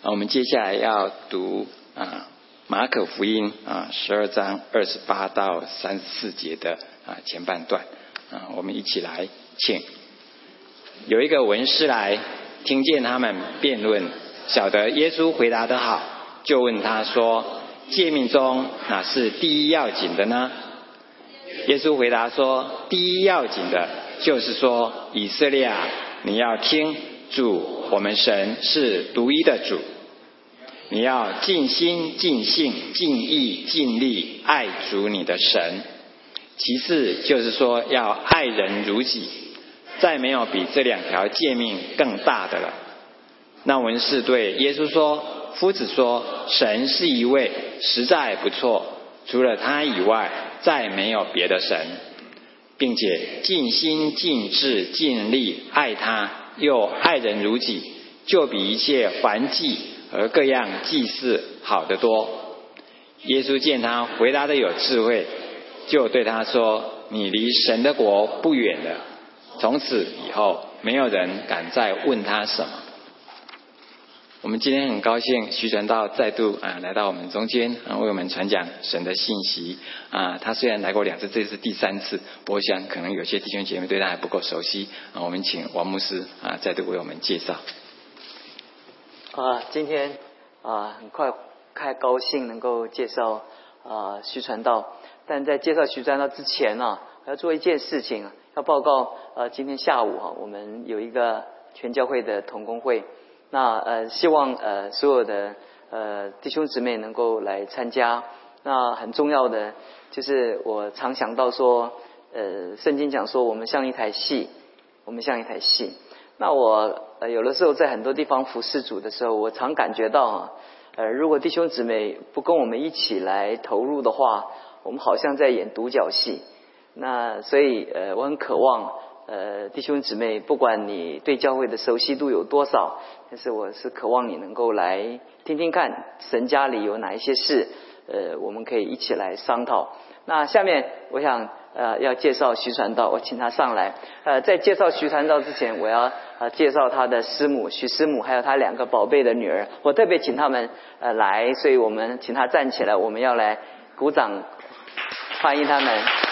啊，我们接下来要读啊马可福音啊十二章二十八到三十四节的啊前半段啊，我们一起来请。有一个文士来，听见他们辩论，晓得耶稣回答得好，就问他说：“诫命中哪是第一要紧的呢？”耶稣回答说：“第一要紧的，就是说，以色列啊，你要听主，我们神是独一的主。你要尽心、尽性、尽意、尽力爱主你的神。其次就是说，要爱人如己。再没有比这两条诫命更大的了。”那文士对耶稣说：“夫子说，神是一位，实在不错。除了他以外。”再没有别的神，并且尽心尽智尽力爱他，又爱人如己，就比一切还祭和各样祭祀好得多。耶稣见他回答的有智慧，就对他说：“你离神的国不远了。”从此以后，没有人敢再问他什么。我们今天很高兴，徐传道再度啊来到我们中间啊，为我们传讲神的信息啊。他虽然来过两次，这是第三次，我想可能有些弟兄姐妹对他还不够熟悉啊。我们请王牧师啊再度为我们介绍。啊，今天啊很快开高兴能够介绍啊徐传道，但在介绍徐传道之前呢，要做一件事情，要报告呃今天下午哈，我们有一个全教会的同工会。那呃，希望呃所有的呃弟兄姊妹能够来参加。那很重要的就是我常想到说，呃，圣经讲说我们像一台戏，我们像一台戏。那我呃有的时候在很多地方服侍主的时候，我常感觉到啊，呃，如果弟兄姊妹不跟我们一起来投入的话，我们好像在演独角戏。那所以呃，我很渴望。呃，弟兄姊妹，不管你对教会的熟悉度有多少，但是我是渴望你能够来听听看，神家里有哪一些事，呃，我们可以一起来商讨。那下面我想呃要介绍徐传道，我请他上来。呃，在介绍徐传道之前，我要呃介绍他的师母徐师母，还有他两个宝贝的女儿。我特别请他们呃来，所以我们请他站起来，我们要来鼓掌欢迎他们。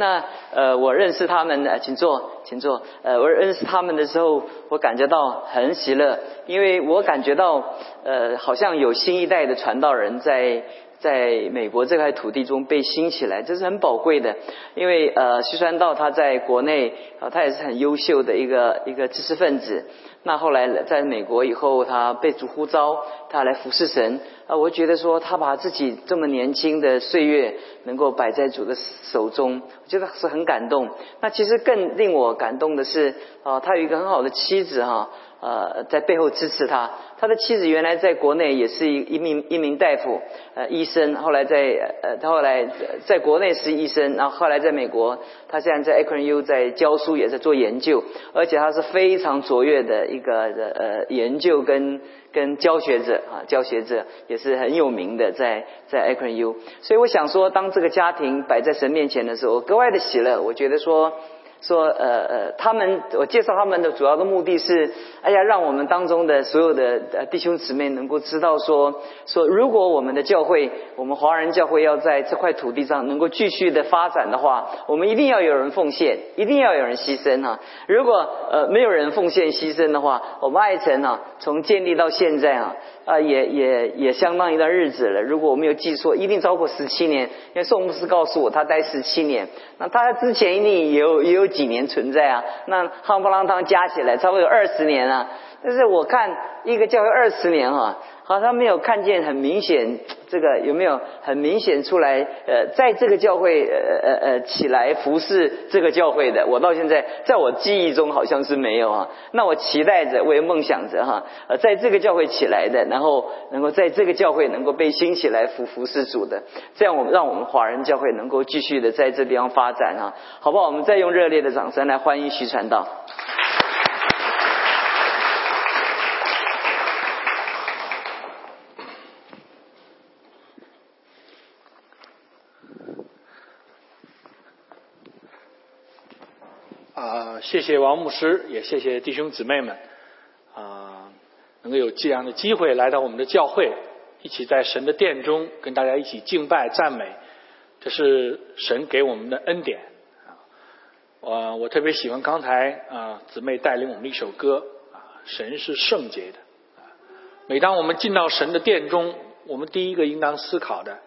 那呃，我认识他们，请坐，请坐。呃，我认识他们的时候，我感觉到很喜乐，因为我感觉到呃，好像有新一代的传道人在在美国这块土地中被兴起来，这是很宝贵的。因为呃，徐山道他在国内啊，他也是很优秀的一个一个知识分子。那后来在美国以后，他被主呼召，他来服侍神。啊，我觉得说他把自己这么年轻的岁月能够摆在主的手中，我觉得是很感动。那其实更令我感动的是，啊，他有一个很好的妻子哈。呃，在背后支持他。他的妻子原来在国内也是一一名一名大夫，呃，医生。后来在呃，他后来在国内是医生，然后后来在美国，他现在在 Akron U 在教书，也在做研究，而且他是非常卓越的一个呃研究跟跟教学者啊，教学者也是很有名的，在在 Akron U。所以我想说，当这个家庭摆在神面前的时候，我格外的喜乐。我觉得说。说呃呃，他们我介绍他们的主要的目的是，哎呀，让我们当中的所有的呃弟兄姊妹能够知道说说，如果我们的教会，我们华人教会要在这块土地上能够继续的发展的话，我们一定要有人奉献，一定要有人牺牲哈。如果呃没有人奉献牺牲的话，我们爱城啊，从建立到现在啊。啊，也也也相当一段日子了。如果我没有记错，一定超过十七年。因为宋牧师告诉我，他待十七年。那他之前一定也有也有几年存在啊。那夯不啷当加起来，差不多有二十年啊。但是我看一个教会二十年哈。好像没有看见很明显，这个有没有很明显出来？呃，在这个教会，呃呃呃起来服侍这个教会的，我到现在在我记忆中好像是没有啊。那我期待着，我也梦想着哈，呃，在这个教会起来的，然后能够在这个教会能够被兴起来服服侍主的，这样我们让我们华人教会能够继续的在这地方发展啊，好不好？我们再用热烈的掌声来欢迎徐传道。啊谢谢王牧师，也谢谢弟兄姊妹们啊，能够有这样的机会来到我们的教会，一起在神的殿中跟大家一起敬拜赞美，这是神给我们的恩典啊。我我特别喜欢刚才啊姊妹带领我们一首歌啊，神是圣洁的。每当我们进到神的殿中，我们第一个应当思考的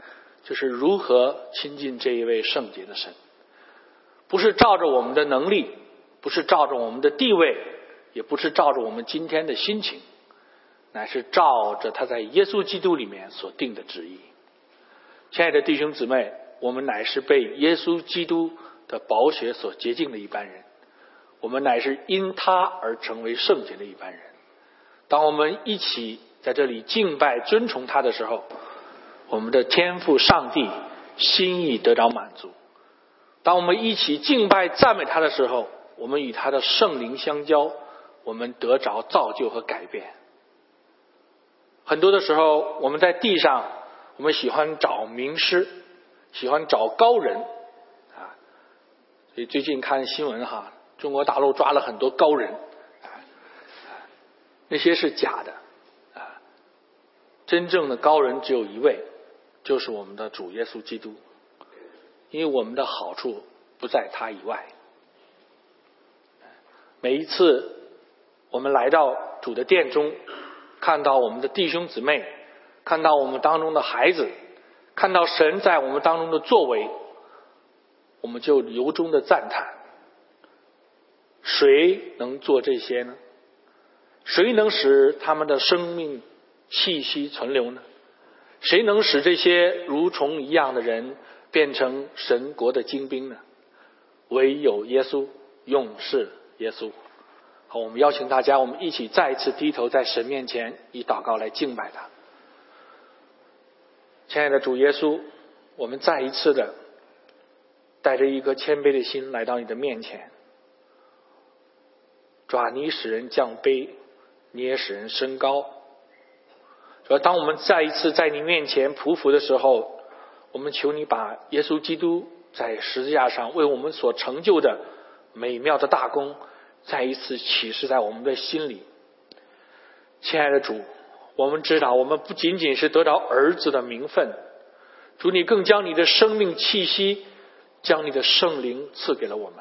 就是如何亲近这一位圣洁的神。不是照着我们的能力，不是照着我们的地位，也不是照着我们今天的心情，乃是照着他在耶稣基督里面所定的旨意。亲爱的弟兄姊妹，我们乃是被耶稣基督的宝血所洁净的一般人，我们乃是因他而成为圣洁的一般人。当我们一起在这里敬拜尊崇他的时候，我们的天赋上帝心意得到满足。当我们一起敬拜赞美他的时候，我们与他的圣灵相交，我们得着造就和改变。很多的时候，我们在地上，我们喜欢找名师，喜欢找高人啊。所以最近看新闻哈，中国大陆抓了很多高人，那些是假的啊。真正的高人只有一位，就是我们的主耶稣基督。因为我们的好处不在他以外。每一次我们来到主的殿中，看到我们的弟兄姊妹，看到我们当中的孩子，看到神在我们当中的作为，我们就由衷的赞叹：谁能做这些呢？谁能使他们的生命气息存留呢？谁能使这些如虫一样的人？变成神国的精兵呢？唯有耶稣，勇士耶稣。好，我们邀请大家，我们一起再一次低头在神面前，以祷告来敬拜他。亲爱的主耶稣，我们再一次的带着一颗谦卑的心来到你的面前。主啊，你使人降卑，你也使人升高。主当我们再一次在你面前匍匐的时候。我们求你把耶稣基督在十字架上为我们所成就的美妙的大功，再一次启示在我们的心里。亲爱的主，我们知道，我们不仅仅是得到儿子的名分，主你更将你的生命气息，将你的圣灵赐给了我们，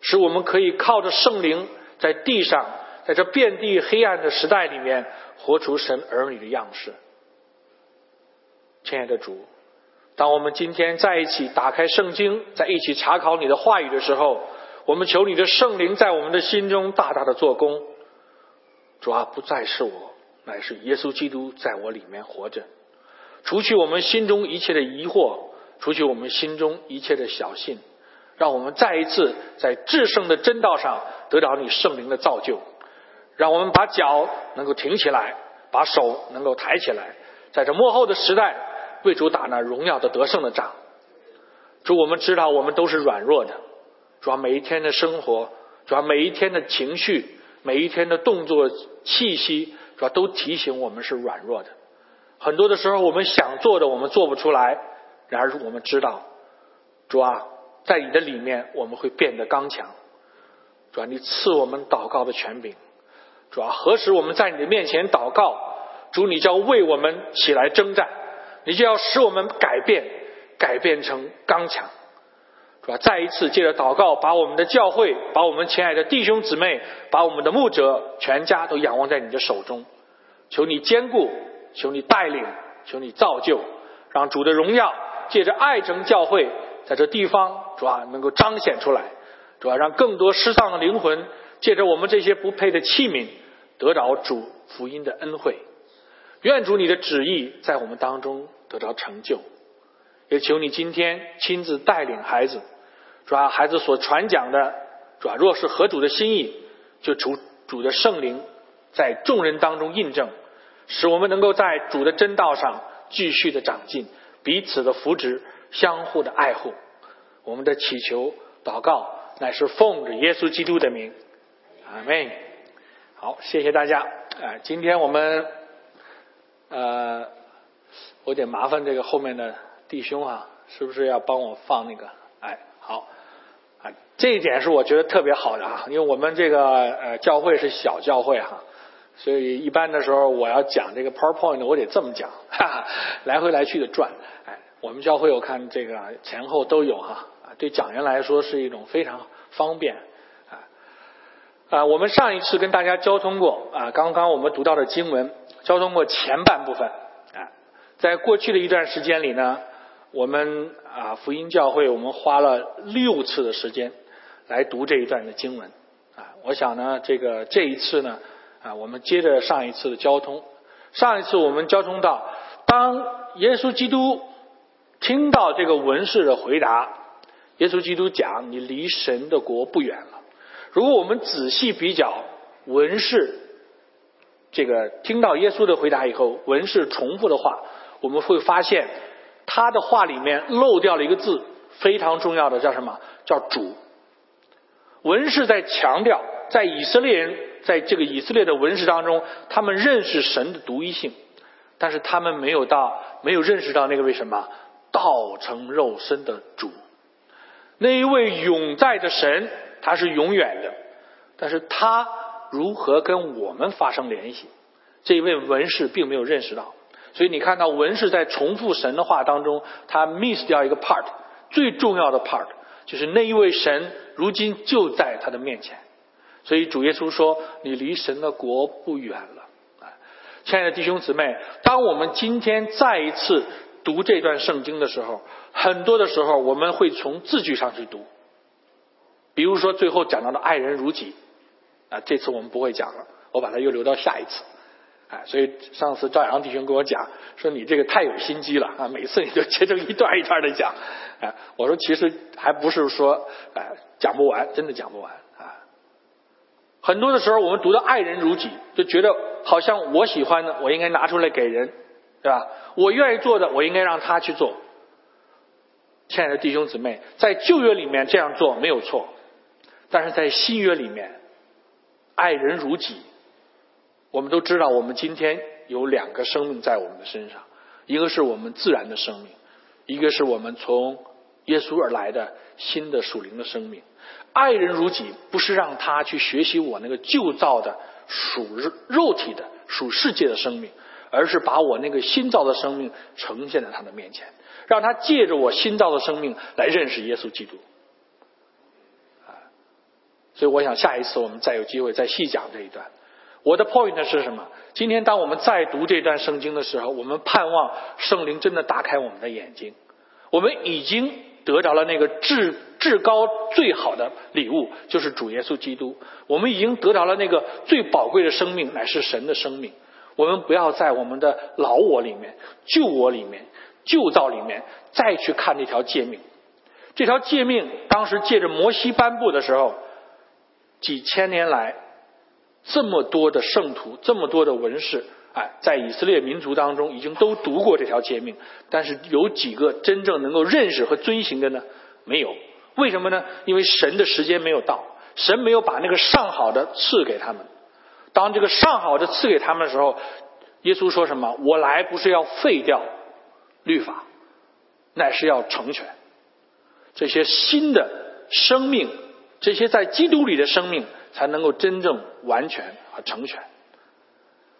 使我们可以靠着圣灵在地上，在这遍地黑暗的时代里面，活出神儿女的样式。亲爱的主。当我们今天在一起打开圣经，在一起查考你的话语的时候，我们求你的圣灵在我们的心中大大的做工。主啊，不再是我，乃是耶稣基督在我里面活着。除去我们心中一切的疑惑，除去我们心中一切的小信，让我们再一次在至圣的真道上得到你圣灵的造就。让我们把脚能够挺起来，把手能够抬起来，在这幕后的时代。为主打那荣耀的得胜的仗，主，我们知道我们都是软弱的，主要每一天的生活，主要每一天的情绪，每一天的动作气息，主要都提醒我们是软弱的。很多的时候，我们想做的我们做不出来，然而我们知道，主啊，在你的里面我们会变得刚强。主啊，你赐我们祷告的权柄，主啊，何时我们在你的面前祷告，主，你就要为我们起来征战。你就要使我们改变，改变成刚强，再一次借着祷告，把我们的教会，把我们亲爱的弟兄姊妹，把我们的牧者全家都仰望在你的手中，求你坚固，求你带领，求你造就，让主的荣耀借着爱城教会在这地方，主啊，能够彰显出来，主啊，让更多失丧的灵魂借着我们这些不配的器皿，得到主福音的恩惠。愿主你的旨意在我们当中得到成就，也求你今天亲自带领孩子，主要孩子所传讲的，主要若是合主的心意，就主主的圣灵在众人当中印证，使我们能够在主的真道上继续的长进，彼此的扶持，相互的爱护。我们的祈求祷告乃是奉着耶稣基督的名，阿门。好，谢谢大家。啊，今天我们。呃，我得麻烦这个后面的弟兄啊，是不是要帮我放那个？哎，这一点是我觉得特别好的啊，因为我们这个呃教会是小教会哈，所以一般的时候我要讲这个 PowerPoint，我得这么讲，哈哈，来回来去的转。哎，我们教会我看这个前后都有哈，啊，对讲员来说是一种非常方便。啊，啊，我们上一次跟大家交通过啊，刚刚我们读到的经文，交通过前半部分。啊，在过去的一段时间里呢，我们啊福音教会我们花了六次的时间。来读这一段的经文，啊，我想呢，这个这一次呢，啊，我们接着上一次的交通，上一次我们交通到，当耶稣基督听到这个文士的回答，耶稣基督讲：“你离神的国不远了。”如果我们仔细比较文士这个听到耶稣的回答以后，文士重复的话，我们会发现他的话里面漏掉了一个字，非常重要的，叫什么？叫主。文士在强调，在以色列人在这个以色列的文士当中，他们认识神的独一性，但是他们没有到没有认识到那个为什么道成肉身的主，那一位永在的神，他是永远的，但是他如何跟我们发生联系？这一位文士并没有认识到，所以你看到文士在重复神的话当中，他 miss 掉一个 part，最重要的 part 就是那一位神。如今就在他的面前，所以主耶稣说：“你离神的国不远了。”啊，亲爱的弟兄姊妹，当我们今天再一次读这段圣经的时候，很多的时候我们会从字句上去读，比如说最后讲到的“爱人如己”，啊，这次我们不会讲了，我把它又留到下一次。啊，所以上次赵阳弟兄跟我讲说：“你这个太有心机了啊，每次你都切成一段一段的讲。”啊，我说其实还不是说啊。讲不完，真的讲不完啊！很多的时候，我们读到“爱人如己”，就觉得好像我喜欢的，我应该拿出来给人，对吧？我愿意做的，我应该让他去做。亲爱的弟兄姊妹，在旧约里面这样做没有错，但是在新约里面，“爱人如己”，我们都知道，我们今天有两个生命在我们的身上，一个是我们自然的生命，一个是我们从耶稣而来的新的属灵的生命。爱人如己，不是让他去学习我那个旧造的属肉体的属世界的生命，而是把我那个新造的生命呈现在他的面前，让他借着我新造的生命来认识耶稣基督。啊，所以我想下一次我们再有机会再细讲这一段。我的 point 是什么？今天当我们再读这段圣经的时候，我们盼望圣灵真的打开我们的眼睛。我们已经得着了那个至。至高最好的礼物就是主耶稣基督。我们已经得着了那个最宝贵的生命，乃是神的生命。我们不要在我们的老我里面、旧我里面、旧造里面再去看那条诫命。这条诫命当时借着摩西颁布的时候，几千年来这么多的圣徒、这么多的文士，哎，在以色列民族当中已经都读过这条诫命，但是有几个真正能够认识和遵行的呢？没有。为什么呢？因为神的时间没有到，神没有把那个上好的赐给他们。当这个上好的赐给他们的时候，耶稣说什么？我来不是要废掉律法，乃是要成全这些新的生命，这些在基督里的生命才能够真正完全和成全。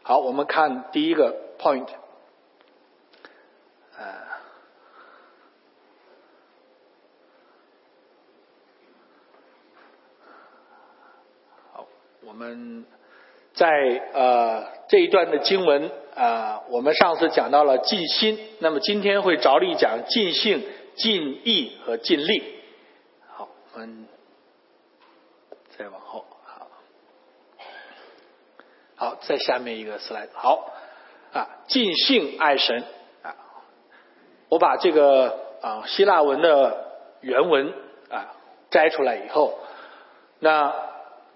好，我们看第一个 point。好我们在呃这一段的经文啊，我们上次讲到了尽心，那么今天会着力讲尽性、尽意和尽力。好，我们再往后，好，再下面一个 slide，好啊，尽兴爱神啊，我把这个啊希腊文的原文啊摘出来以后，那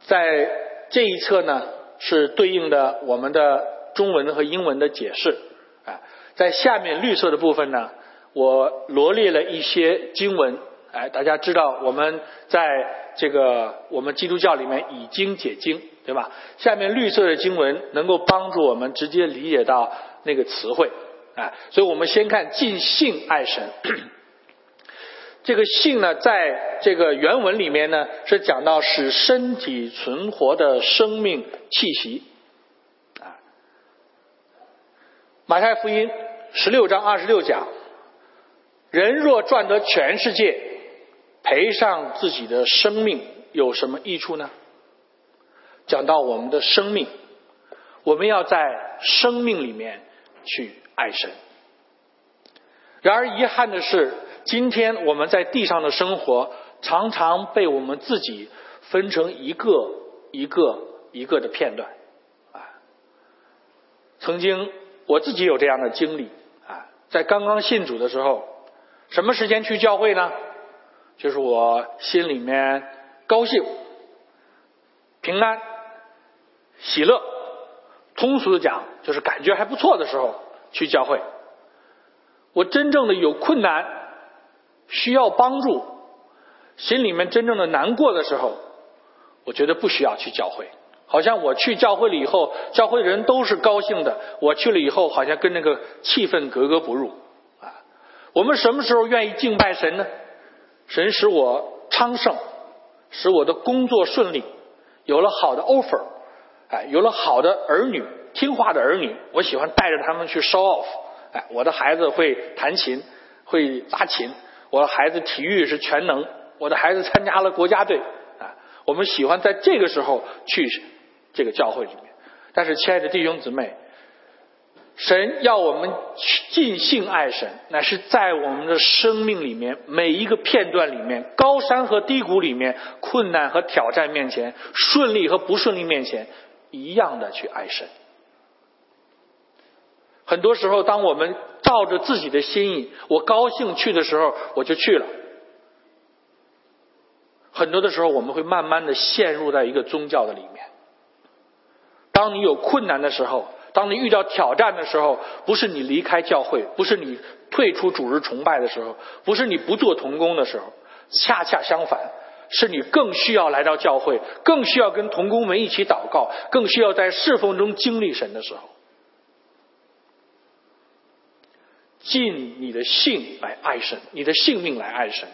在。这一侧呢是对应的我们的中文和英文的解释啊，在下面绿色的部分呢，我罗列了一些经文，哎，大家知道我们在这个我们基督教里面已经解经，对吧？下面绿色的经文能够帮助我们直接理解到那个词汇，哎，所以我们先看尽性爱神，这个性呢，在这个原文里面呢，是讲到使身体存活的生命气息。啊，马太福音十六章二十六讲，人若赚得全世界，赔上自己的生命，有什么益处呢？讲到我们的生命，我们要在生命里面去爱神。然而遗憾的是。今天我们在地上的生活，常常被我们自己分成一个一个一个的片段，啊，曾经我自己有这样的经历，啊，在刚刚信主的时候，什么时间去教会呢？就是我心里面高兴、平安、喜乐，通俗的讲，就是感觉还不错的时候去教会。我真正的有困难。需要帮助，心里面真正的难过的时候，我觉得不需要去教会。好像我去教会了以后，教会的人都是高兴的。我去了以后，好像跟那个气氛格格不入。啊，我们什么时候愿意敬拜神呢？神使我昌盛，使我的工作顺利，有了好的 offer，哎，有了好的儿女，听话的儿女，我喜欢带着他们去 show off。哎，我的孩子会弹琴，会拉琴。我的孩子体育是全能，我的孩子参加了国家队啊。我们喜欢在这个时候去这个教会里面。但是，亲爱的弟兄姊妹，神要我们尽性爱神，乃是在我们的生命里面每一个片段里面，高山和低谷里面，困难和挑战面前，顺利和不顺利面前，一样的去爱神。很多时候，当我们照着自己的心意，我高兴去的时候，我就去了。很多的时候，我们会慢慢的陷入在一个宗教的里面。当你有困难的时候，当你遇到挑战的时候，不是你离开教会，不是你退出主日崇拜的时候，不是你不做童工的时候，恰恰相反，是你更需要来到教会，更需要跟同工们一起祷告，更需要在侍奉中经历神的时候。尽你的性来爱神，你的性命来爱神。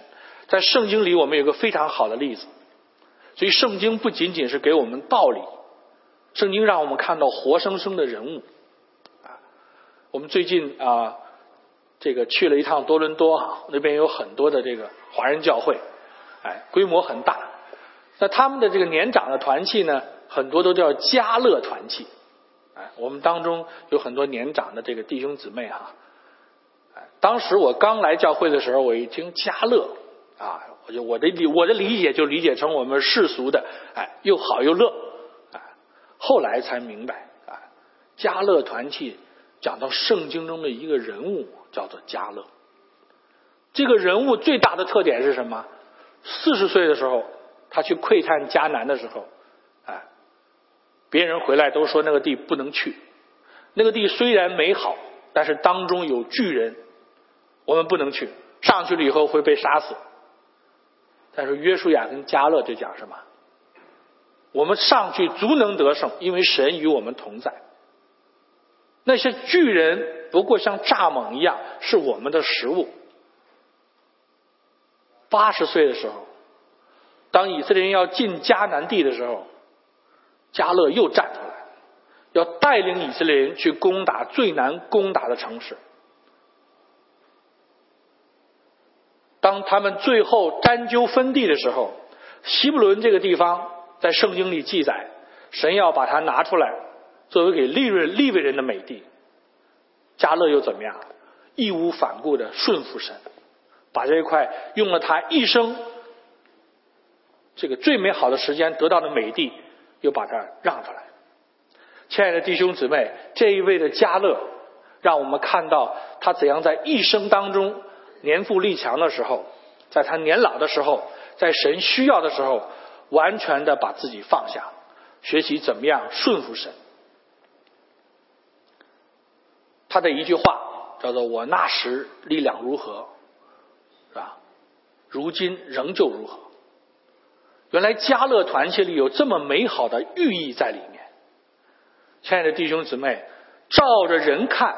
在圣经里，我们有个非常好的例子。所以，圣经不仅仅是给我们道理，圣经让我们看到活生生的人物。啊，我们最近啊，这个去了一趟多伦多啊，那边有很多的这个华人教会，哎，规模很大。那他们的这个年长的团契呢，很多都叫家乐团契。哎，我们当中有很多年长的这个弟兄姊妹哈。当时我刚来教会的时候，我一听家乐啊，我就我的理我的理解就理解成我们世俗的，哎，又好又乐，啊，后来才明白啊，家乐团契讲到圣经中的一个人物叫做家乐，这个人物最大的特点是什么？四十岁的时候，他去窥探迦南的时候，哎，别人回来都说那个地不能去，那个地虽然美好，但是当中有巨人。我们不能去，上去了以后会被杀死。但是约书亚跟加勒就讲什么？我们上去足能得胜，因为神与我们同在。那些巨人不过像蚱蜢一样，是我们的食物。八十岁的时候，当以色列人要进迦南地的时候，加勒又站出来，要带领以色列人去攻打最难攻打的城市。当他们最后沾阄分地的时候，希伯伦这个地方在圣经里记载，神要把它拿出来作为给利润利未人的美地。加勒又怎么样？义无反顾的顺服神，把这一块用了他一生这个最美好的时间得到的美地，又把它让出来。亲爱的弟兄姊妹，这一位的加勒，让我们看到他怎样在一生当中。年富力强的时候，在他年老的时候，在神需要的时候，完全的把自己放下，学习怎么样顺服神。他的一句话叫做“我那时力量如何，如今仍旧如何？”原来家乐团契里有这么美好的寓意在里面。亲爱的弟兄姊妹，照着人看，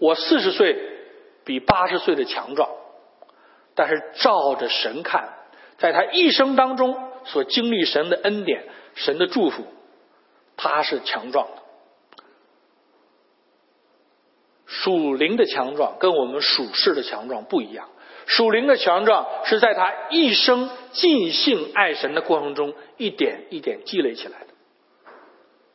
我四十岁。比八十岁的强壮，但是照着神看，在他一生当中所经历神的恩典、神的祝福，他是强壮的。属灵的强壮跟我们属世的强壮不一样。属灵的强壮是在他一生尽性爱神的过程中一点一点积累起来的。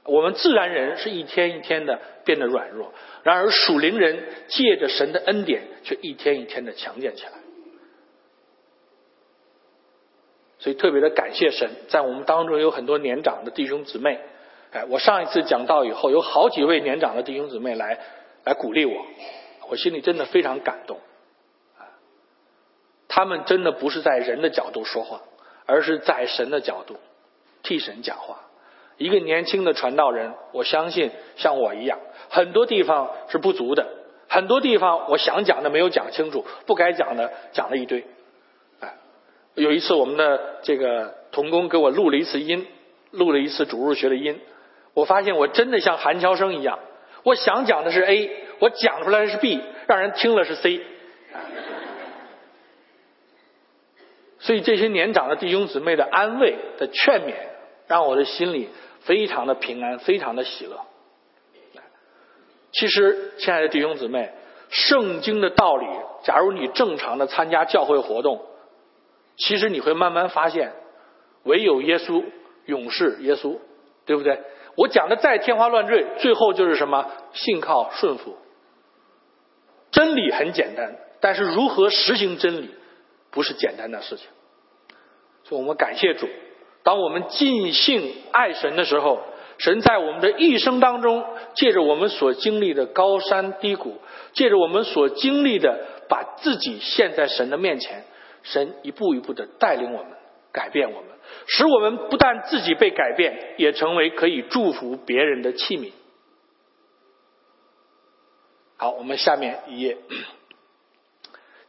我们自然人是一天一天的变得软弱，然而属灵人借着神的恩典，却一天一天的强健起来。所以特别的感谢神，在我们当中有很多年长的弟兄姊妹。哎，我上一次讲到以后，有好几位年长的弟兄姊妹来来鼓励我，我心里真的非常感动。他们真的不是在人的角度说话，而是在神的角度替神讲话。一个年轻的传道人，我相信像我一样，很多地方是不足的，很多地方我想讲的没有讲清楚，不该讲的讲了一堆。哎，有一次我们的这个童工给我录了一次音，录了一次主日学的音，我发现我真的像韩乔生一样，我想讲的是 A，我讲出来的是 B，让人听了是 C。所以这些年长的弟兄姊妹的安慰的劝勉，让我的心里非常的平安，非常的喜乐。其实，亲爱的弟兄姊妹，圣经的道理，假如你正常的参加教会活动，其实你会慢慢发现，唯有耶稣，永世耶稣，对不对？我讲的再天花乱坠，最后就是什么？信靠顺服。真理很简单，但是如何实行真理？不是简单的事情，所以我们感谢主。当我们尽兴爱神的时候，神在我们的一生当中，借着我们所经历的高山低谷，借着我们所经历的，把自己献在神的面前，神一步一步的带领我们，改变我们，使我们不但自己被改变，也成为可以祝福别人的器皿。好，我们下面一页。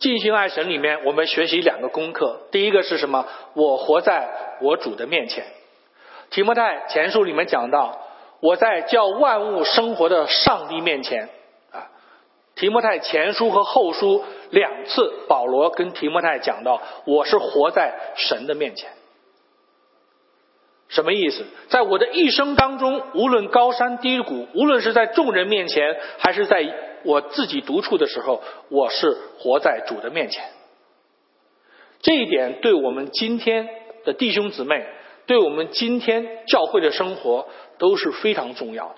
进行爱神里面，我们学习两个功课。第一个是什么？我活在我主的面前。提摩太前书里面讲到，我在叫万物生活的上帝面前啊。提摩太前书和后书两次，保罗跟提摩太讲到，我是活在神的面前。什么意思？在我的一生当中，无论高山低谷，无论是在众人面前，还是在。我自己独处的时候，我是活在主的面前。这一点对我们今天的弟兄姊妹，对我们今天教会的生活都是非常重要的。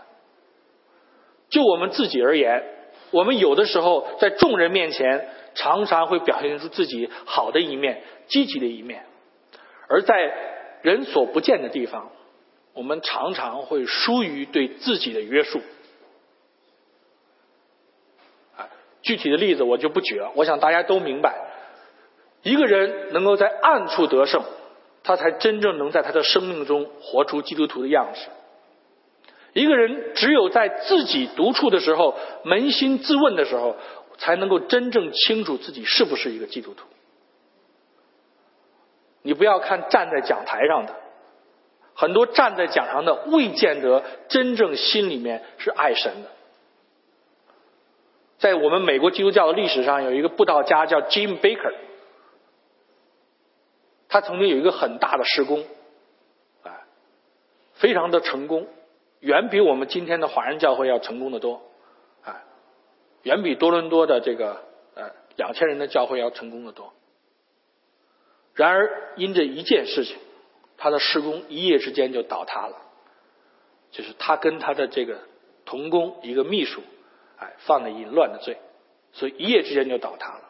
就我们自己而言，我们有的时候在众人面前，常常会表现出自己好的一面、积极的一面；而在人所不见的地方，我们常常会疏于对自己的约束。具体的例子我就不举了，我想大家都明白，一个人能够在暗处得胜，他才真正能在他的生命中活出基督徒的样式。一个人只有在自己独处的时候，扪心自问的时候，才能够真正清楚自己是不是一个基督徒。你不要看站在讲台上的，很多站在讲堂的未见得真正心里面是爱神的。在我们美国基督教的历史上，有一个布道家叫 Jim Baker，他曾经有一个很大的施工，啊，非常的成功，远比我们今天的华人教会要成功的多，啊，远比多伦多的这个呃两千人的教会要成功的多。然而，因这一件事情，他的施工一夜之间就倒塌了，就是他跟他的这个同工一个秘书。哎，犯了淫乱的罪，所以一夜之间就倒塌了。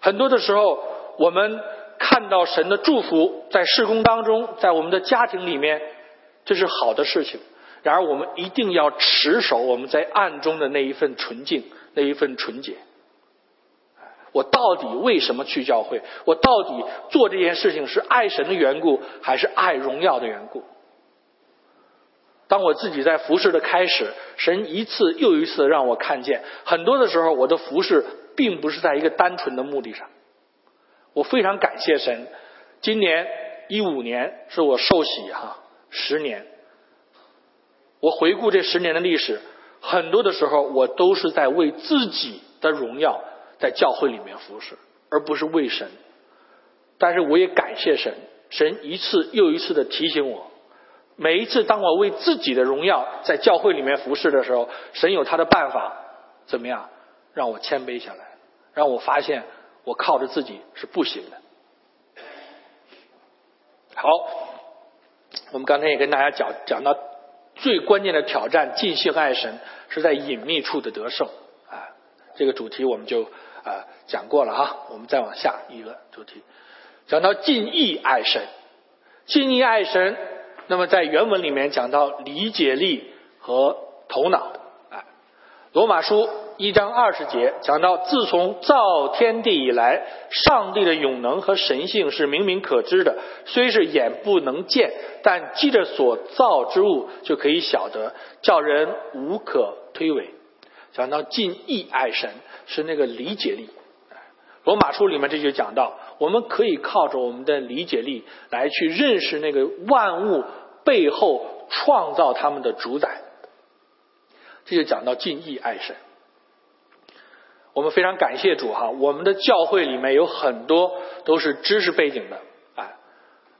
很多的时候，我们看到神的祝福在事工当中，在我们的家庭里面，这是好的事情。然而，我们一定要持守我们在暗中的那一份纯净，那一份纯洁。我到底为什么去教会？我到底做这件事情是爱神的缘故，还是爱荣耀的缘故？当我自己在服侍的开始，神一次又一次让我看见，很多的时候我的服侍并不是在一个单纯的目的上。我非常感谢神，今年一五年是我受洗哈十年。我回顾这十年的历史，很多的时候我都是在为自己的荣耀在教会里面服侍，而不是为神。但是我也感谢神，神一次又一次的提醒我，每一次当我为自己的荣耀在教会里面服侍的时候，神有他的办法，怎么样让我谦卑下来，让我发现我靠着自己是不行的。好，我们刚才也跟大家讲讲到最关键的挑战，尽兴爱神是在隐秘处的得胜。啊，这个主题我们就啊讲过了哈，我们再往下一个主题，讲到尽意爱神，尽意爱神，那么在原文里面讲到理解力和头脑，啊，罗马书。一章二十节讲到，自从造天地以来，上帝的永能和神性是明明可知的，虽是眼不能见，但记着所造之物就可以晓得，叫人无可推诿。讲到尽意爱神，是那个理解力。罗马书里面这就讲到，我们可以靠着我们的理解力来去认识那个万物背后创造他们的主宰。这就讲到敬意爱神。我们非常感谢主哈，我们的教会里面有很多都是知识背景的，啊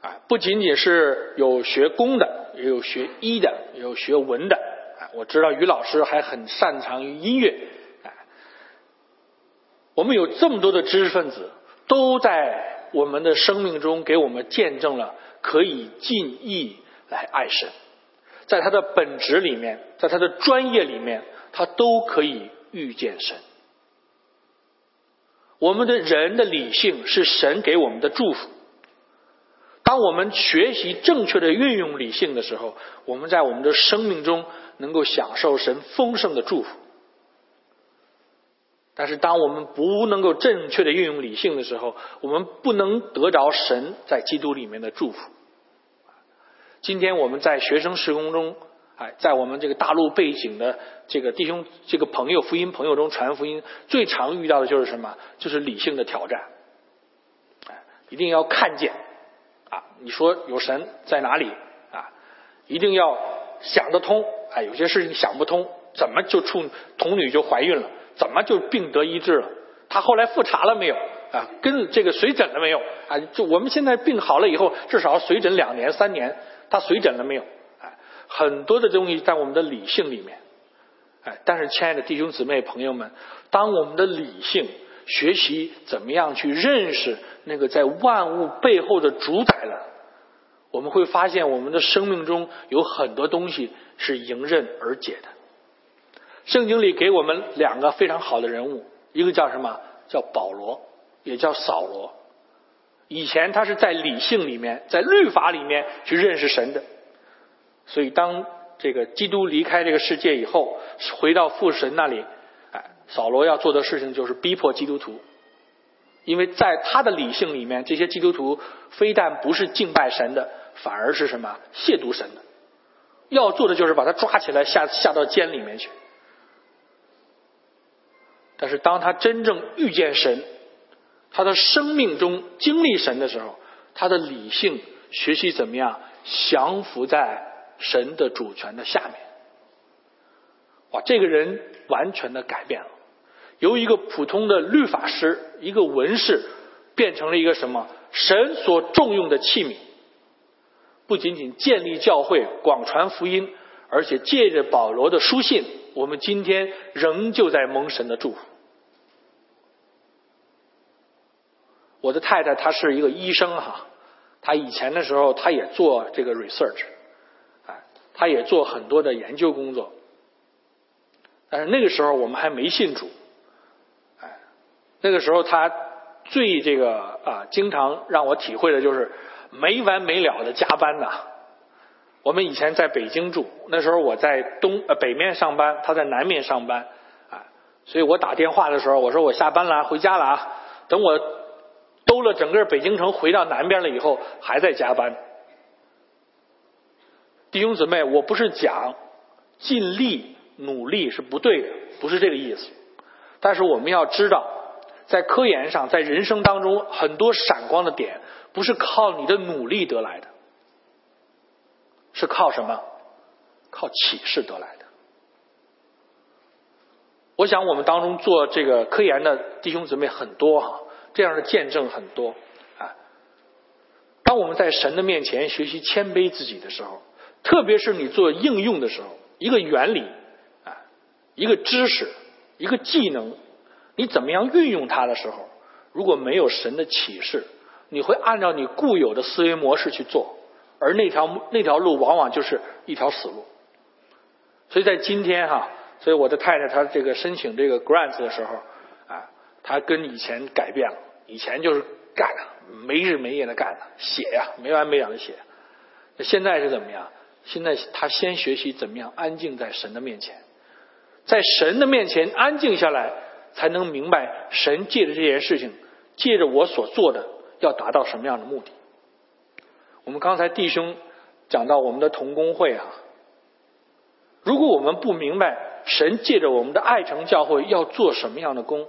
啊，不仅仅是有学工的，也有学医的，也有学文的，啊，我知道于老师还很擅长于音乐，啊，我们有这么多的知识分子，都在我们的生命中给我们见证了可以尽意来爱神，在他的本职里面，在他的专业里面，他都可以遇见神。我们的人的理性是神给我们的祝福。当我们学习正确的运用理性的时候，我们在我们的生命中能够享受神丰盛的祝福。但是，当我们不能够正确的运用理性的时候，我们不能得着神在基督里面的祝福。今天我们在学生施工中。哎，在我们这个大陆背景的这个弟兄、这个朋友、福音朋友中传福音，最常遇到的就是什么？就是理性的挑战。哎，一定要看见啊！你说有神在哪里啊？一定要想得通。哎，有些事情想不通，怎么就处童女就怀孕了？怎么就病得医治了？他后来复查了没有？啊，跟这个随诊了没有？啊，就我们现在病好了以后，至少随诊两年、三年，他随诊了没有？哎很多的东西在我们的理性里面，哎，但是亲爱的弟兄姊妹朋友们，当我们的理性学习怎么样去认识那个在万物背后的主宰了，我们会发现我们的生命中有很多东西是迎刃而解的。圣经里给我们两个非常好的人物，一个叫什么？叫保罗，也叫扫罗。以前他是在理性里面，在律法里面去认识神的。所以，当这个基督离开这个世界以后，回到父神那里，哎，扫罗要做的事情就是逼迫基督徒，因为在他的理性里面，这些基督徒非但不是敬拜神的，反而是什么亵渎神的，要做的就是把他抓起来下下到监里面去。但是，当他真正遇见神，他的生命中经历神的时候，他的理性学习怎么样降服在。神的主权的下面，哇，这个人完全的改变了，由一个普通的律法师、一个文士，变成了一个什么？神所重用的器皿。不仅仅建立教会、广传福音，而且借着保罗的书信，我们今天仍旧在蒙神的祝福。我的太太她是一个医生哈，她以前的时候她也做这个 research。哎，她也做很多的研究工作，但是那个时候我们还没信主，哎，那个时候她最这个啊，经常让我体会的就是没完没了的加班呐。我们以前在北京住，那时候我在东呃北面上班，她在南面上班，啊，所以我打电话的时候，我说我下班了，回家了啊。等我兜了整个北京城回到南边了以后，还在加班。弟兄姊妹，我不是讲尽力努力是不对的，不是这个意思。但是我们要知道，在科研上，在人生当中，很多闪光的点不是靠你的努力得来的，是靠什么？靠启示得来的。我想我们当中做这个科研的弟兄姊妹很多哈，这样的见证很多啊。当我们在神的面前学习谦卑自己的时候，特别是你做应用的时候，一个原理啊，一个知识，一个技能，你怎么样运用它的时候，如果没有神的启示，你会按照你固有的思维模式去做，而那条那条路往往就是一条死路。所以在今天哈，所以我的太太她这个申请这个 grants 的时候他，跟以前改变了，以前就是干，没日没夜的干，写呀，没完没了的写。那现在是怎么样？现在他先学习怎么样安静在神的面前，在神的面前安静下来，才能明白神借着这件事情，借着我所做的。要达到什么样的目的？我们刚才弟兄讲到我们的同工会啊，如果我们不明白神借着我们的爱城教会要做什么样的工，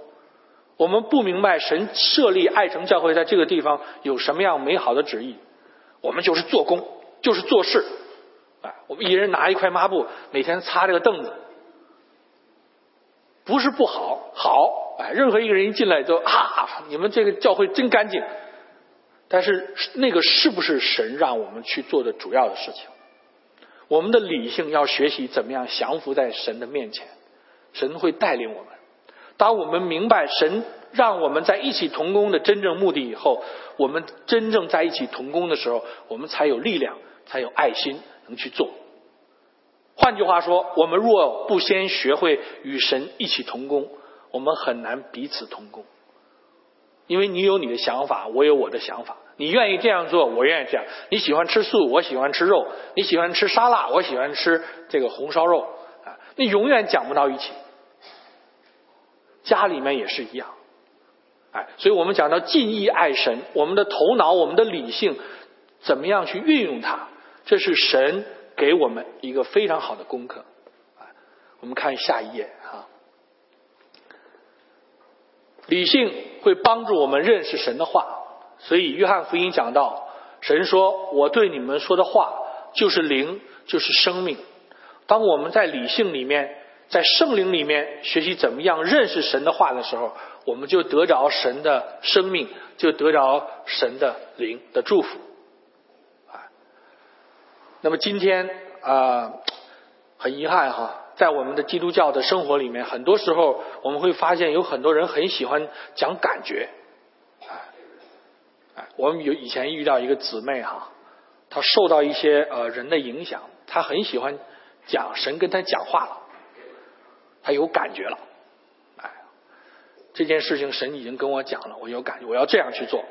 我们不明白神设立爱城教会在这个地方有什么样美好的旨意，我们就是做工，就是做事，哎，我们一人拿一块抹布，每天擦这个凳子，不是不好，好，哎，任何一个人一进来都啊，你们这个教会真干净。但是那个是不是神让我们去做的主要的事情？我们的理性要学习怎么样降服在神的面前，神会带领我们。当我们明白神让我们在一起同工的真正目的以后，我们真正在一起同工的时候，我们才有力量，才有爱心能去做。换句话说，我们若不先学会与神一起同工，我们很难彼此同工。因为你有你的想法，我有我的想法。你愿意这样做，我愿意这样。你喜欢吃素，我喜欢吃肉。你喜欢吃沙拉，我喜欢吃这个红烧肉。啊，那永远讲不到一起。家里面也是一样。哎，所以我们讲到敬意爱神，我们的头脑、我们的理性，怎么样去运用它？这是神给我们一个非常好的功课。我们看下一页啊。理性会帮助我们认识神的话，所以约翰福音讲到，神说：“我对你们说的话就是灵，就是生命。”当我们在理性里面，在圣灵里面学习怎么样认识神的话的时候，我们就得着神的生命，就得着神的灵的祝福。啊，那么今天啊，很遗憾哈。在我们的基督教的生活里面，很多时候我们会发现有很多人很喜欢讲感觉，哎，哎，我们有以前遇到一个姊妹哈，她受到一些呃人的影响，她很喜欢讲神跟她讲话了，他有感觉了，哎，这件事情神已经跟我讲了，我有感觉，我要这样去做，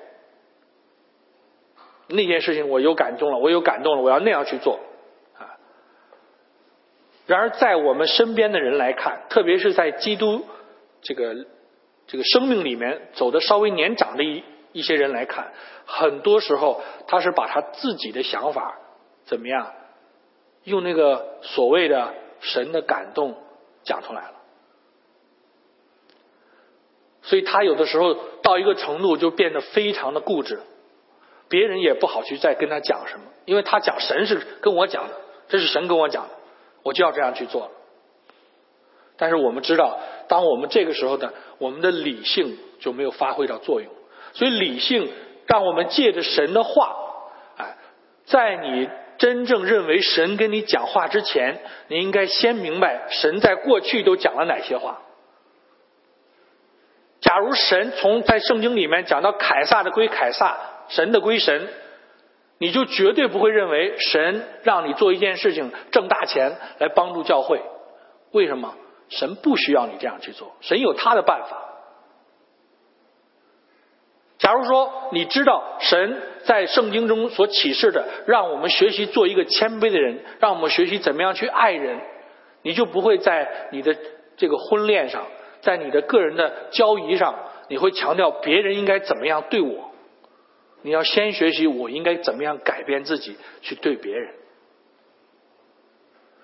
那件事情我有感动了，我有感动了，我要那样去做。啊然而，在我们身边的人来看，特别是在基督这个这个生命里面走的稍微年长的一一些人来看，很多时候他是把他自己的想法怎么样，用那个所谓的神的感动讲出来了。所以他有的时候到一个程度就变得非常的固执，别人也不好去再跟他讲什么，因为他讲神是跟我讲的，这是神跟我讲的。我就要这样去做，但是我们知道，当我们这个时候呢，我们的理性就没有发挥到作用。所以理性让我们借着神的话，哎，在你真正认为神跟你讲话之前，你应该先明白神在过去都讲了哪些话。假如神从在圣经里面讲到凯撒的归凯撒，神的归神。你就绝对不会认为神让你做一件事情挣大钱来帮助教会，为什么？神不需要你这样去做，神有他的办法。假如说你知道神在圣经中所启示的，让我们学习做一个谦卑的人，让我们学习怎么样去爱人，你就不会在你的这个婚恋上，在你的个人的交谊上，你会强调别人应该怎么样对我。你要先学习我应该怎么样改变自己去对别人，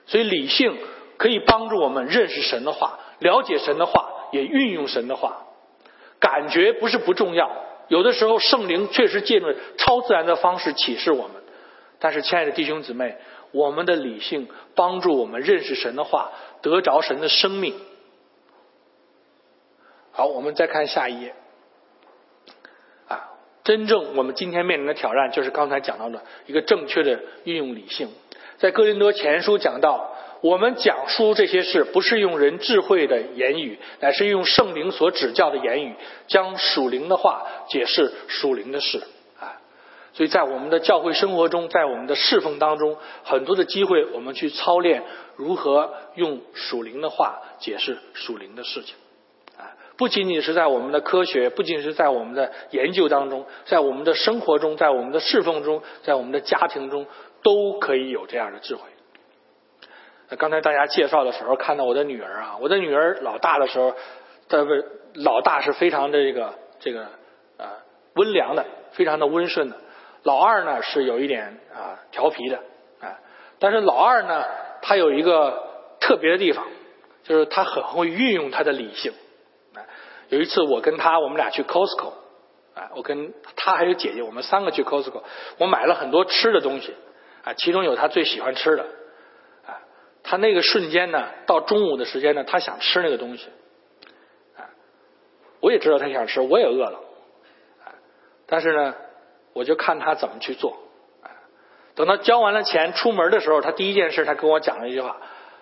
所以理性可以帮助我们认识神的话，了解神的话，也运用神的话。感觉不是不重要，有的时候圣灵确实借着超自然的方式启示我们。但是，亲爱的弟兄姊妹，我们的理性帮助我们认识神的话，得着神的生命。好，我们再看下一页。啊真正我们今天面临的挑战，就是刚才讲到的一个正确的运用理性。在哥林多前书讲到，我们讲述这些事，不是用人智慧的言语，乃是用圣灵所指教的言语，将属灵的话解释属灵的事。啊，所以在我们的教会生活中，在我们的侍奉当中，很多的机会，我们去操练如何用属灵的话解释属灵的事情。啊不仅仅是在我们的科学，不仅是在我们的研究当中，在我们的生活中，在我们的侍奉中，在我们的家庭中，都可以有这样的智慧。刚才大家介绍的时候，看到我的女儿啊，我的女儿老大的时候，的老大是非常的这个这个啊温良的，非常的温顺的。老二呢是有一点啊调皮的，啊，但是老二呢，他有一个特别的地方，就是他很会运用他的理性。有一次，我跟他，我们俩去 Costco，啊，我跟他还有姐姐，我们三个去 Costco，我买了很多吃的东西，啊，其中有他最喜欢吃的，他那个瞬间呢，到中午的时间呢，他想吃那个东西，啊，我也知道他想吃，我也饿了，啊，但是呢，我就看他怎么去做，啊，等他交完了钱出门的时候，他第一件事，他跟我讲了一句话，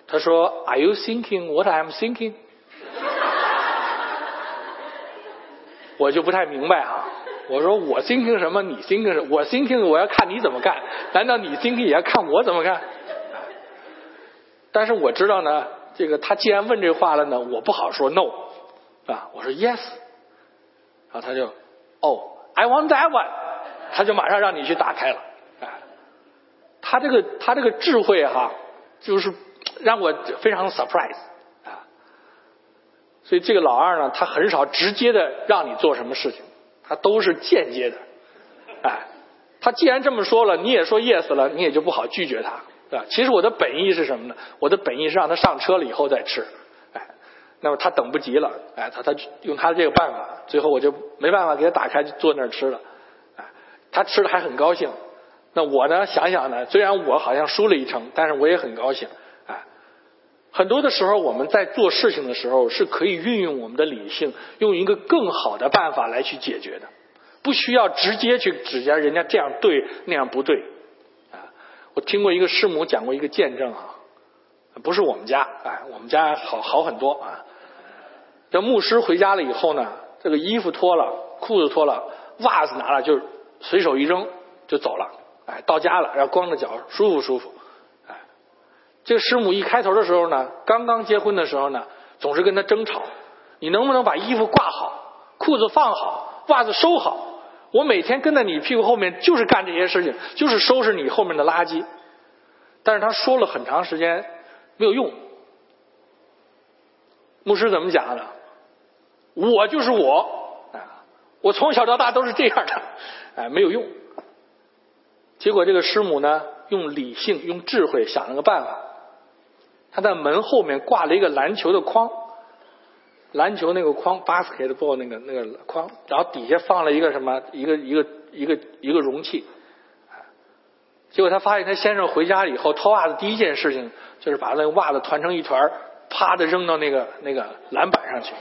他说：“Are you thinking what I'm thinking？” 我就不太明白哈，我说我 thinking 什么，你 thinking 什么？我 thinking 我要看你怎么干，难道你 thinking 也要看我怎么干？但是我知道呢，这个他既然问这话了呢，我不好说 no 啊，我说 yes，然后他就哦，I want that one，他就马上让你去打开了，啊，他这个他这个智慧哈，就是让我非常 surprise 啊。所以这个老二呢，他很少直接的让你做什么事情，他都是间接的，哎，他既然这么说了，你也说 yes 了，你也就不好拒绝他，对吧？其实我的本意是什么呢？我的本意是让他上车了以后再吃，哎，那么他等不及了，哎，他他用他的这个办法，最后我就没办法给他打开，坐那儿吃了，哎，他吃的还很高兴，那我呢想想呢，虽然我好像输了一程，但是我也很高兴。很多的时候，我们在做事情的时候是可以运用我们的理性，用一个更好的办法来去解决的，不需要直接去指责人家这样对那样不对。我听过一个师母讲过一个见证啊，不是我们家，哎，我们家好好很多啊。这牧师回家了以后呢，这个衣服脱了，裤子脱了，袜子拿了就随手一扔就走了，哎，到家了，然后光着脚舒服舒服。哎这个师母一开头的时候呢，刚刚结婚的时候呢，总是跟他争吵：你能不能把衣服挂好，裤子放好，袜子收好？我每天跟在你屁股后面，就是干这些事情，就是收拾你后面的垃圾。但是他说了很长时间没有用。牧师怎么讲的？我就是我，啊，我从小到大都是这样的，哎，没有用。结果这个师母呢，用理性、用智慧想了个办法。他在门后面挂了一个篮球的框，篮球那个框，basketball 那个那个框，然后底下放了一个什么，一个一个一个一个容器。结果他发现他先生回家以后脱袜子第一件事情就是把那个袜子团成一团，啪的扔到那个那个篮板上去。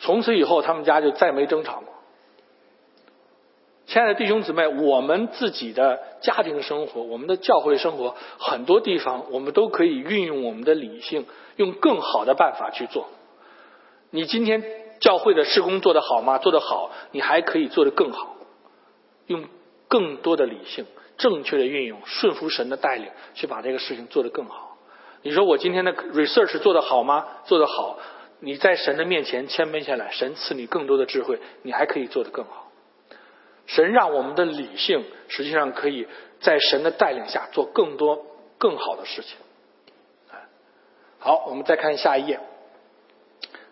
从此以后，他们家就再没争吵过。亲爱的弟兄姊妹，我们自己的家庭生活，我们的教会生活，很多地方我们都可以运用我们的理性，用更好的办法去做。你今天教会的施工做得好吗？做得好，你还可以做得更好，用更多的理性，正确的运用，顺服神的带领，去把这个事情做得更好。你说我今天的 research 做得好吗？做得好，你在神的面前谦卑下来，神赐你更多的智慧，你还可以做得更好。神让我们的理性，实际上可以在神的带领下做更多更好的事情。好，我们再看下一页，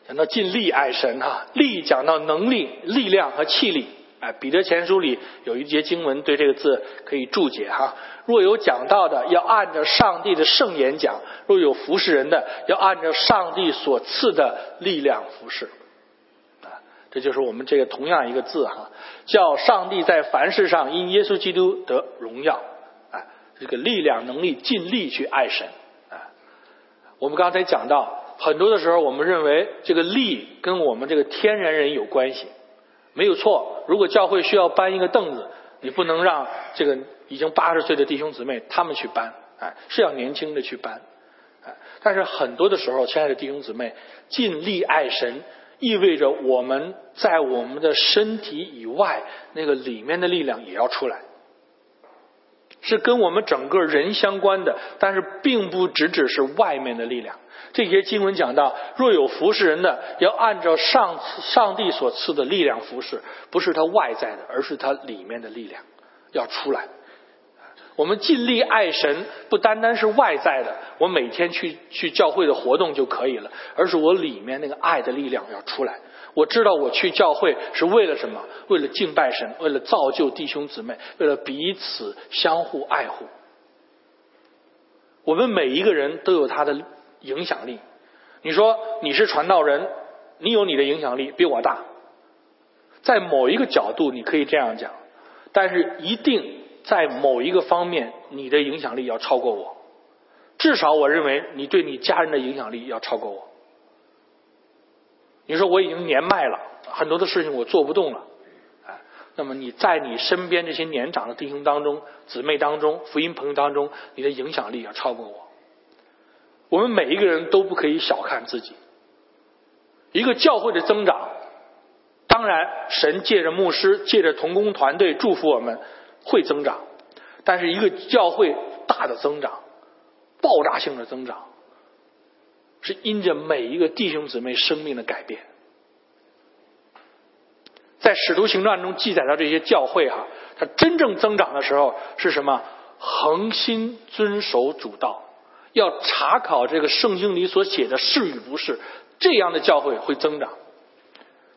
讲到尽力爱神哈，力讲到能力、力量和气力。哎，彼得前书里有一节经文对这个字可以注解哈。若有讲道的，要按照上帝的圣言讲；若有服侍人的，要按照上帝所赐的力量服侍。啊这就是我们这个同样一个字哈，叫上帝在凡事上因耶稣基督得荣耀，啊，这个力量能力尽力去爱神，啊，我们刚才讲到很多的时候，我们认为这个力跟我们这个天然人有关系，没有错。如果教会需要搬一个凳子，你不能让这个已经八十岁的弟兄姊妹他们去搬，哎，是要年轻的去搬，哎。但是很多的时候，亲爱的弟兄姊妹，尽力爱神，意味着我们在我们的身体以外，那个里面的力量也要出来。是跟我们整个人相关的，但是并不只只是外面的力量。这些经文讲到，若有服侍人的，要按照上上帝所赐的力量服侍，不是他外在的，而是他里面的力量要出来。我们尽力爱神，不单单是外在的，我每天去去教会的活动就可以了，而是我里面那个爱的力量要出来。我知道我去教会是为了什么？为了敬拜神，为了造就弟兄姊妹，为了彼此相互爱护。我们每一个人都有他的影响力。你说你是传道人，你有你的影响力比我大，在某一个角度你可以这样讲，但是一定在某一个方面你的影响力要超过我。至少我认为你对你家人的影响力要超过我。你说我已经年迈了，很多的事情我做不动了，哎，那么你在你身边这些年长的弟兄当中、姊妹当中、福音朋友当中，你的影响力要超过我。我们每一个人都不可以小看自己。一个教会的增长，当然神借着牧师、借着同工团队祝福我们会增长，但是一个教会大的增长、爆炸性的增长。是因着每一个弟兄姊妹生命的改变，在使徒行传中记载到这些教会哈，它真正增长的时候是什么？恒心遵守主道，要查考这个圣经里所写的是与不是，这样的教会会增长。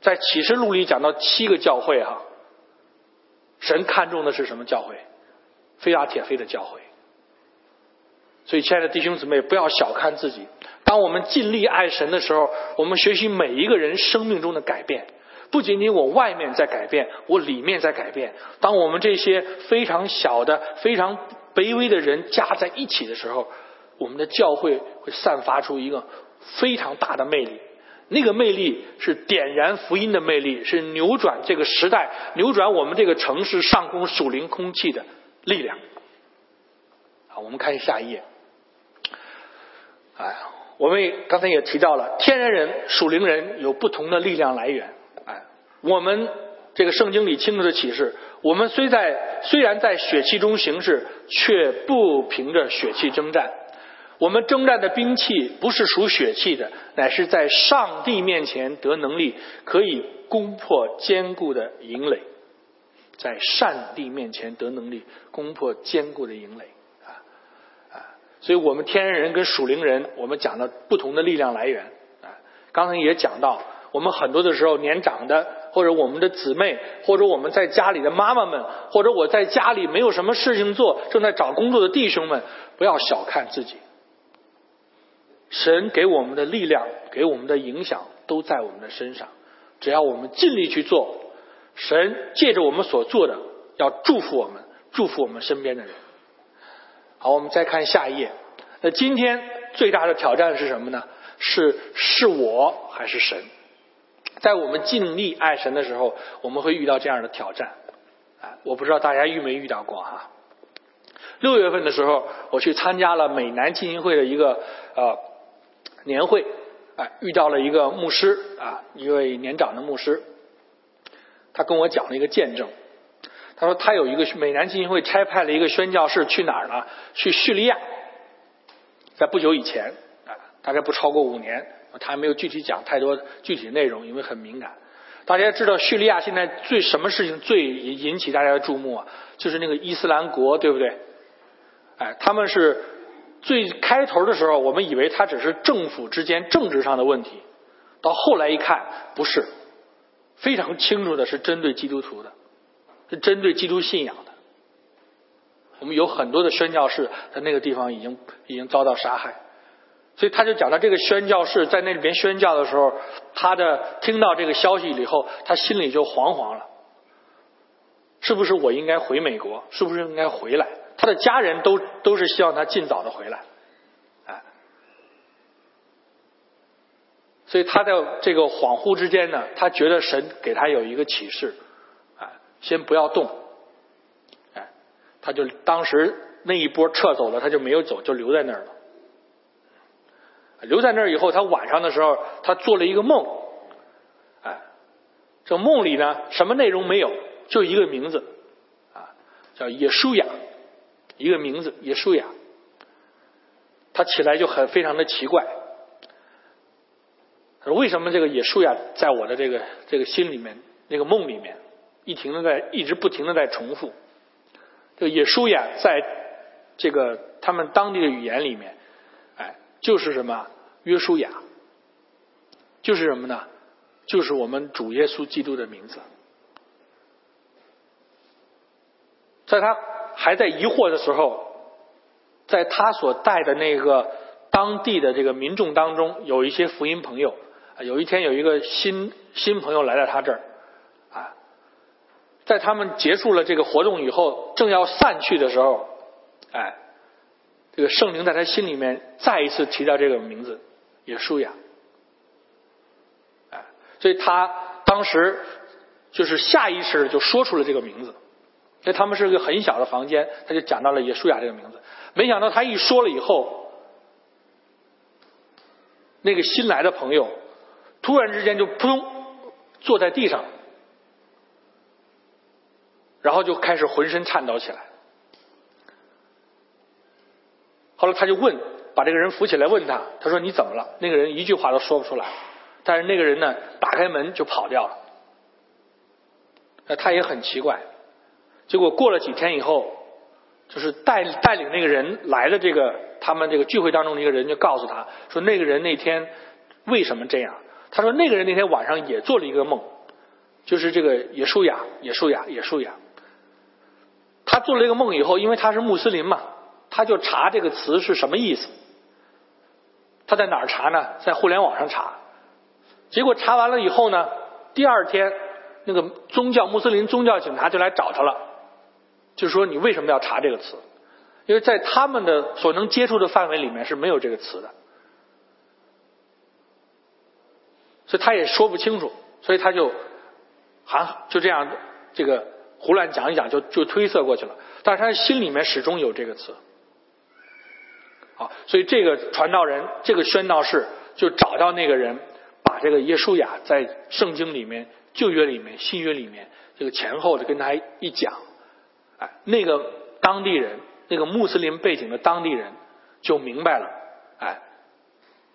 在启示录里讲到七个教会哈，神看重的是什么教会？菲亚铁菲的教会。所以，亲爱的弟兄姊妹，不要小看自己。当我们尽力爱神的时候，我们学习每一个人生命中的改变，不仅仅我外面在改变，我里面在改变。当我们这些非常小的、非常卑微的人加在一起的时候，我们的教会会散发出一个非常大的魅力。那个魅力是点燃福音的魅力，是扭转这个时代、扭转我们这个城市上空属灵空气的力量。好，我们看下一页。哎，我们刚才也提到了，天然人、属灵人有不同的力量来源。哎，我们这个圣经里清楚的启示，我们虽在虽然在血气中行事，却不凭着血气征战。我们征战的兵器不是属血气的，乃是在上帝面前得能力，可以攻破坚固的营垒。在上帝面前得能力，攻破坚固的营垒。啊啊所以我们天然人跟属灵人，我们讲了不同的力量来源啊。刚才也讲到，我们很多的时候年长的，或者我们的姊妹，或者我们在家里的妈妈们，或者我在家里没有什么事情做，正在找工作的弟兄们，不要小看自己。神给我们的力量，给我们的影响，都在我们的身上。只要我们尽力去做，神借着我们所做的，要祝福我们，祝福我们身边的人。好，我们再看下一页。那今天最大的挑战是什么呢？是是我还是神？在我们尽力爱神的时候，我们会遇到这样的挑战。哎，我不知道大家遇没遇到过哈。六月份的时候，我去参加了美南基金会的一个呃年会，啊，遇到了一个牧师啊，一位年长的牧师，他跟我讲了一个见证。他说他有一个美南基金会差派了一个宣教士去哪儿呢？去叙利亚，在不久以前啊，大概不超过五年，他还没有具体讲太多具体内容，因为很敏感。大家知道叙利亚现在最什么事情最引起大家的注目啊？就是那个伊斯兰国，对不对？哎，他们是最开头的时候，我们以为他只是政府之间政治上的问题，到后来一看不是，非常清楚的是针对基督徒的。是针对基督信仰的。我们有很多的宣教士在那个地方已经已经遭到杀害，所以他就讲到这个宣教士在那里边宣教的时候，他的听到这个消息以后，他心里就惶惶了。是不是我应该回美国？是不是应该回来？他的家人都都是希望他尽早的回来。哎，所以他在这个恍惚之间呢，他觉得神给他有一个启示，哎，先不要动，哎，他就当时那一波撤走了，他就没有走，就留在那儿了。留在那儿以后，他晚上的时候，他做了一个梦，哎，这梦里呢，什么内容没有，就一个名字，啊，叫耶稣雅，一个名字耶稣雅。他起来就很非常的奇怪，他说：“为什么这个耶稣雅在我的这个这个心里面，那个梦里面，一停的在一直不停的在重复？这个耶稣雅在这个他们当地的语言里面。”哎就是什么约书亚，就是什么呢？就是我们主耶稣基督的名字。在他还在疑惑的时候，在他所带的那个当地的这个民众当中，有一些福音朋友啊。有一天有一个新新朋友来到他这儿，啊，在他们结束了这个活动以后，正要散去的时候，哎。这个圣灵在他心里面再一次提到这个名字，也舒雅，哎，所以他当时就是下意识就说出了这个名字。因为他们是个很小的房间，他就讲到了耶舒雅这个名字。没想到他一说了以后，那个新来的朋友突然之间就扑通坐在地上，然后就开始浑身颤抖起来。后来他就问，把这个人扶起来问他，他说你怎么了？那个人一句话都说不出来，但是那个人呢，打开门就跑掉了。那他也很奇怪，结果过了几天以后，就是带带领那个人来的这个他们这个聚会当中的一个人就告诉他说，那个人那天为什么这样？他说那个人那天晚上也做了一个梦，就是这个也舒雅，也舒雅，也舒雅。他做了一个梦以后，因为他是穆斯林嘛。他就查这个词是什么意思？他在哪儿查呢？在互联网上查。结果查完了以后呢，第二天那个宗教穆斯林宗教警察就来找他了，就说你为什么要查这个词？因为在他们的所能接触的范围里面是没有这个词的，所以他也说不清楚，所以他就还就这样这个胡乱讲一讲，就就推测过去了。但是他心里面始终有这个词。啊，所以这个传道人，这个宣道士就找到那个人，把这个耶稣雅在圣经里面、旧约里面、新约里面这个前后的跟他一讲，哎，那个当地人，那个穆斯林背景的当地人就明白了，哎，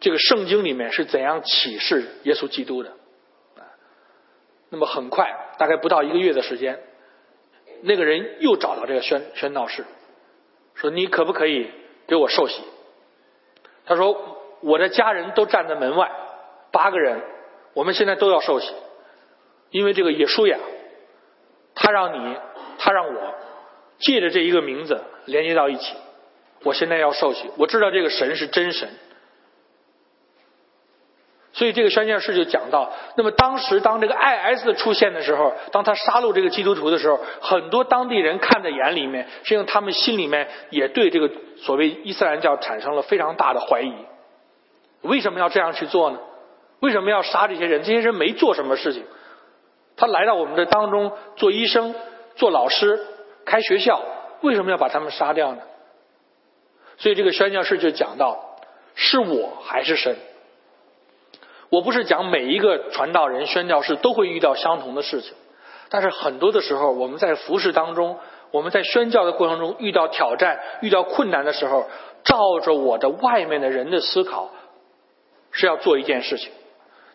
这个圣经里面是怎样启示耶稣基督的，啊，那么很快，大概不到一个月的时间，那个人又找到这个宣宣道士，说你可不可以给我受洗？他说：“我的家人都站在门外，八个人，我们现在都要受洗，因为这个耶稣呀，他让你，他让我借着这一个名字连接到一起。我现在要受洗，我知道这个神是真神。所以这个宣教士就讲到，那么当时当这个 IS 出现的时候，当他杀戮这个基督徒的时候，很多当地人看在眼里面，实际上他们心里面也对这个所谓伊斯兰教产生了非常大的怀疑。为什么要这样去做呢？为什么要杀这些人？这些人没做什么事情，他来到我们的当中做医生、做老师、开学校，为什么要把他们杀掉呢？所以这个宣教士就讲到：是我还是神？我不是讲每一个传道人、宣教士都会遇到相同的事情，但是很多的时候，我们在服侍当中，我们在宣教的过程中遇到挑战、遇到困难的时候，照着我的外面的人的思考是要做一件事情，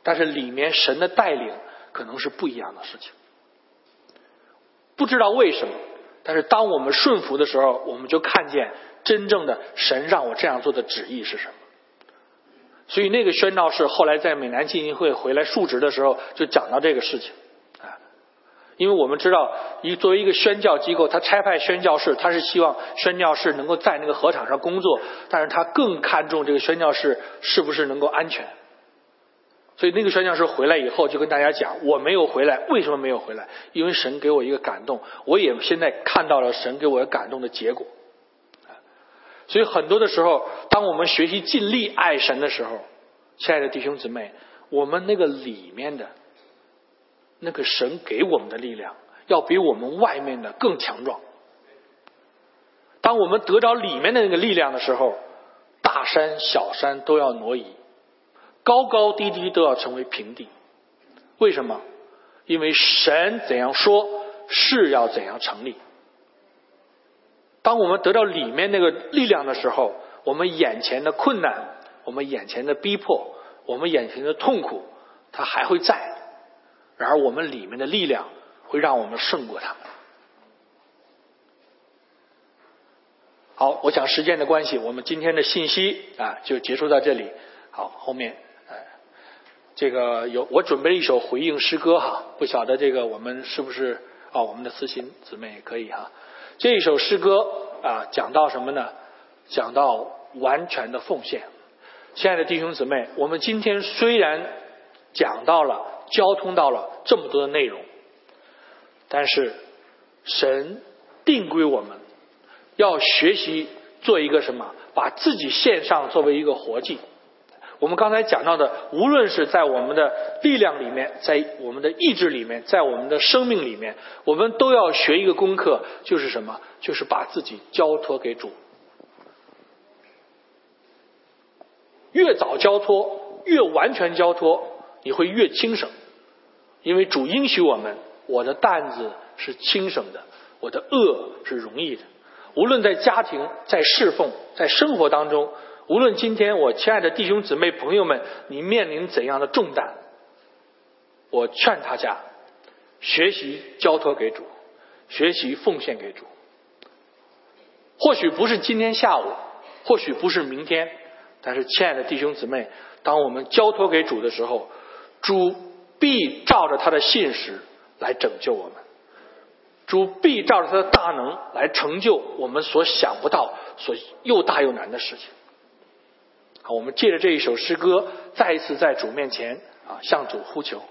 但是里面神的带领可能是不一样的事情。不知道为什么，但是当我们顺服的时候，我们就看见真正的神让我这样做的旨意是什么。所以那个宣道士后来在美南浸信会回来述职的时候，就讲到这个事情，啊，因为我们知道，一作为一个宣教机构，他差派宣教士，他是希望宣教士能够在那个河场上工作，但是他更看重这个宣教士是不是能够安全。所以那个宣教士回来以后，就跟大家讲，我没有回来，为什么没有回来？因为神给我一个感动，我也现在看到了神给我感动的结果。所以很多的时候，当我们学习尽力爱神的时候，亲爱的弟兄姊妹，我们那个里面的那个神给我们的力量，要比我们外面的更强壮。当我们得着里面的那个力量的时候，大山小山都要挪移，高高低低都要成为平地。为什么？因为神怎样说，是要怎样成立。当我们得到里面那个力量的时候，我们眼前的困难，我们眼前的逼迫，我们眼前的痛苦，它还会在。然而，我们里面的力量会让我们胜过他们。好，我想时间的关系，我们今天的信息啊就结束到这里。好，后面。这个有我准备了一首回应诗歌哈，不晓得这个我们是不是啊？我们的慈心姊妹也可以哈。这一首诗歌啊，讲到什么呢？讲到完全的奉献。亲爱的弟兄姊妹，我们今天虽然讲到了、交通到了这么多的内容，但是神定规我们要学习做一个什么？把自己献上作为一个活祭。我们刚才讲到的，无论是在我们的力量里面，在我们的意志里面，在我们的生命里面，我们都要学一个功课，就是什么？就是把自己交托给主。越早交托，越完全交托，你会越轻省，因为主应许我们：我的担子是轻省的，我的恶是容易的。无论在家庭、在侍奉、在生活当中。无论今天我亲爱的弟兄姊妹朋友们，你面临怎样的重担，我劝大家学习交托给主，学习奉献给主。或许不是今天下午，或许不是明天，但是亲爱的弟兄姊妹，当我们交托给主的时候，主必照着他的信实来拯救我们，主必照着他的大能来成就我们所想不到、所又大又难的事情。我们借着这一首诗歌，再一次在主面前啊，向主呼求。